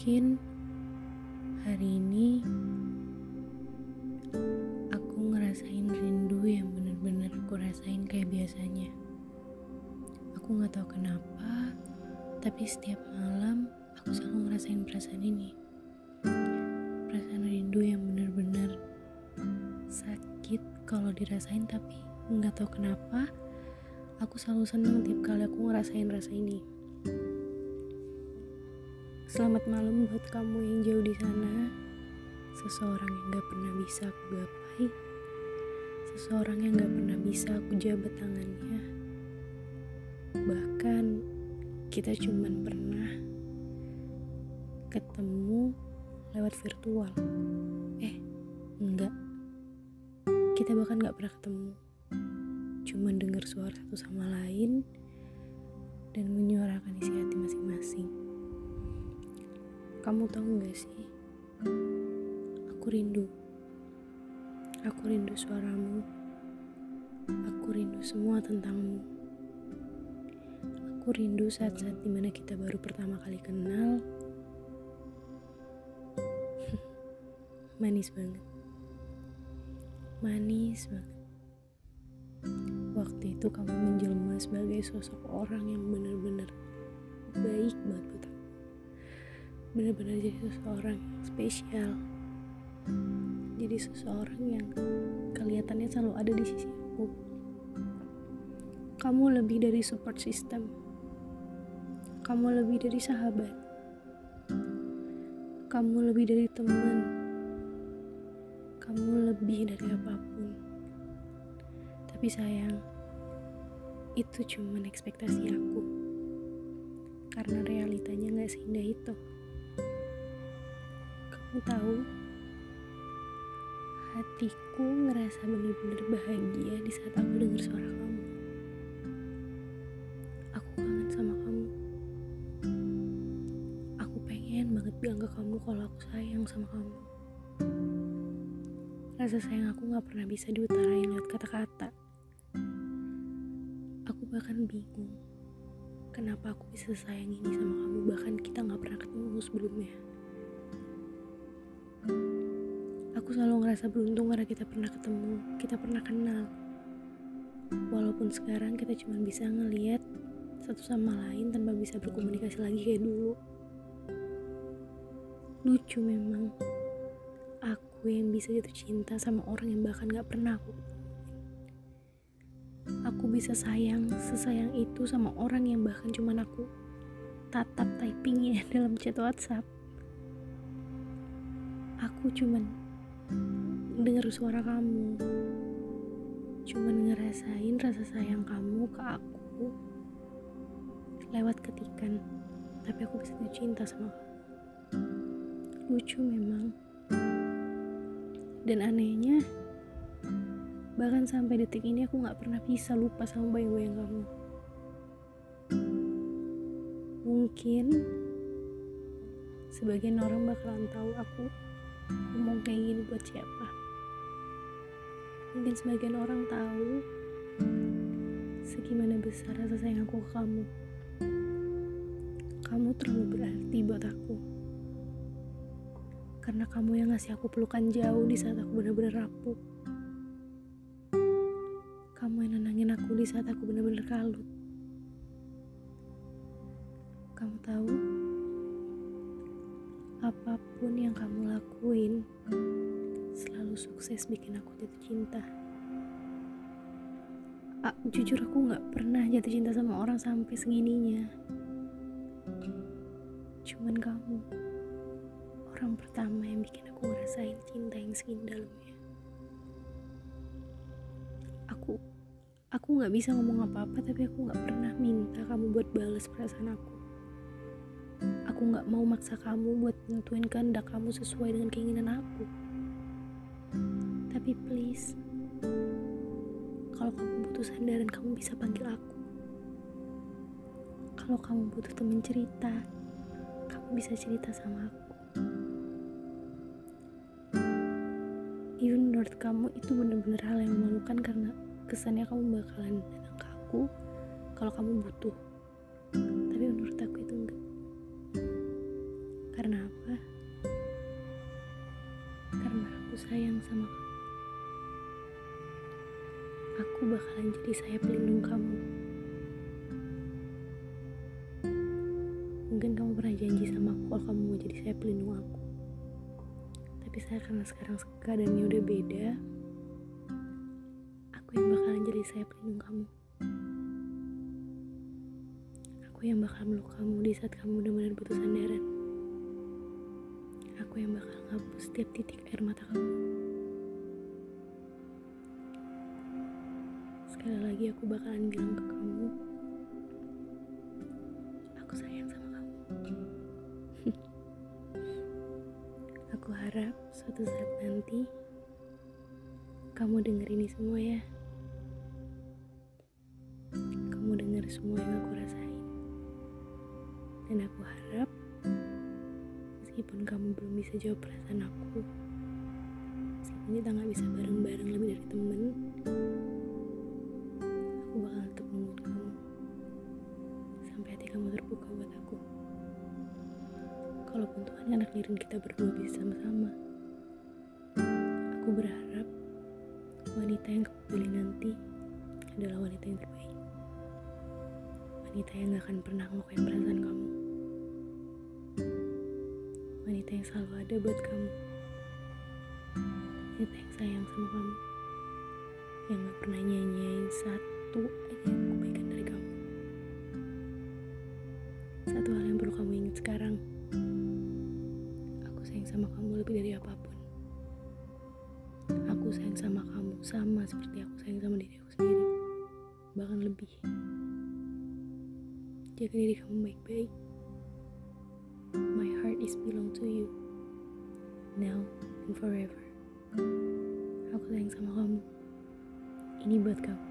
Mungkin hari ini aku ngerasain rindu yang bener-bener aku rasain kayak biasanya. Aku nggak tahu kenapa, tapi setiap malam aku selalu ngerasain perasaan ini. Perasaan rindu yang bener-bener sakit kalau dirasain tapi nggak tahu kenapa aku selalu senang tiap kali aku ngerasain rasa ini. Selamat malam buat kamu yang jauh di sana. Seseorang yang gak pernah bisa aku gapai. Seseorang yang gak pernah bisa aku jabat tangannya. Bahkan kita cuman pernah ketemu lewat virtual. Eh, enggak. Kita bahkan gak pernah ketemu. Cuman dengar suara satu sama lain dan menyuarakan isi hati masing-masing. Kamu tahu gak sih? Aku rindu. Aku rindu suaramu. Aku rindu semua tentangmu. Aku rindu saat-saat di mana kita baru pertama kali kenal. Manis banget. Manis banget. Waktu itu kamu menjelma sebagai sosok orang yang benar-benar baik banget benar-benar jadi seseorang yang spesial. Jadi seseorang yang kelihatannya selalu ada di sisi aku kamu lebih dari support system. Kamu lebih dari sahabat. Kamu lebih dari teman. Kamu lebih dari apa pun. Tapi sayang itu cuma ekspektasi aku. Karena realitanya gak seindah itu kamu tahu. Hatiku ngerasa bener-bener bahagia di saat aku dengar suara kamu. Aku kangen sama kamu. Aku pengen banget bilang ke kamu kalau aku sayang sama kamu. Rasa sayang aku gak pernah bisa diutarain lewat kata-kata. Aku bahkan bingung kenapa aku bisa sayang ini sama kamu. Bahkan kita gak pernah ketemu sebelumnya Aku selalu ngerasa beruntung karena kita pernah ketemu, kita pernah kenal. Walaupun sekarang kita cuma bisa ngeliat satu sama lain tanpa bisa berkomunikasi lagi kayak dulu. Lucu memang, aku yang bisa jatuh cinta sama orang yang bahkan gak pernah aku Aku bisa sayang sesayang itu sama orang yang bahkan cuma aku tatap typingnya dalam chat WhatsApp. Aku cuman dengar suara kamu. Cuman ngerasain rasa sayang kamu ke aku lewat ketikan. Tapi aku bisa cinta sama kamu. Lucu memang. Dan anehnya bahkan sampai detik ini aku gak pernah bisa lupa sama bayang-bayang kamu. Mungkin sebagian orang bakalan tahu aku ngomong kayak gini buat siapa? Mungkin sebagian orang tahu segimana besar rasa sayang aku ke kamu. Kamu terlalu berarti buat aku. Karena kamu yang ngasih aku pelukan jauh di saat aku benar-benar rapuh. Kamu yang nenangin aku di saat aku benar-benar kalut. Kamu tahu apa pun yang kamu lakuin selalu sukses bikin aku jatuh cinta. A, jujur aku gak pernah jatuh cinta sama orang sampai segininya. Cuman kamu orang pertama yang bikin aku ngerasain cinta yang segini dalamnya. Aku aku gak bisa ngomong apa-apa tapi aku gak pernah minta kamu buat balas perasaan aku Aku gak mau maksa kamu buat nentuin kehendak kamu sesuai dengan keinginan aku. Tapi please, kalau kamu butuh sandaran, kamu bisa panggil aku. Kalau kamu butuh temen cerita, kamu bisa cerita sama aku. Even menurut kamu itu benar-benar hal yang memalukan karena kesannya kamu bakalan datang ke aku kalau kamu butuh. Sama kamu. Aku bakalan jadi sayap pelindung kamu. Mungkin kamu pernah janji sama aku kalau kamu mau jadi sayap pelindung aku. Tapi saya karena sekarang keadaannya udah beda, aku yang bakalan jadi sayap pelindung kamu. Aku yang bakal meluk kamu di saat kamu benar-benar butuh sandaran. Aku yang bakal ngapus setiap titik air mata kamu. Sekali lagi aku bakalan bilang ke kamu, aku sayang sama kamu. aku harap suatu saat nanti kamu denger ini semua ya. Kamu denger semua yang aku rasain. Dan aku harap meskipun kamu belum bisa jawab perasaan aku, kita nggak bisa bareng-bareng lebih dari temen, tetap nungguin kamu sampai hati kamu terbuka buat aku. Kalaupun Tuhan nggak nakdirin kita berdua bisa sama-sama, aku berharap wanita yang kamu pilih nanti adalah wanita yang terbaik. Wanita yang gak akan pernah ngelukain perasaan kamu. Wanita yang selalu ada buat kamu. Wanita yang sayang sama kamu. Yang gak pernah nyanyain satu aja kebaikan dari kamu. Satu hal yang perlu kamu ingat sekarang. Aku sayang sama kamu lebih dari apa pun. Aku sayang sama kamu sama seperti aku sayang sama diri aku sendiri. Bahkan lebih. Jaga diri kamu baik-baik. My heart is belong to you. Now and forever. Aku sayang sama kamu. Ini buat kamu.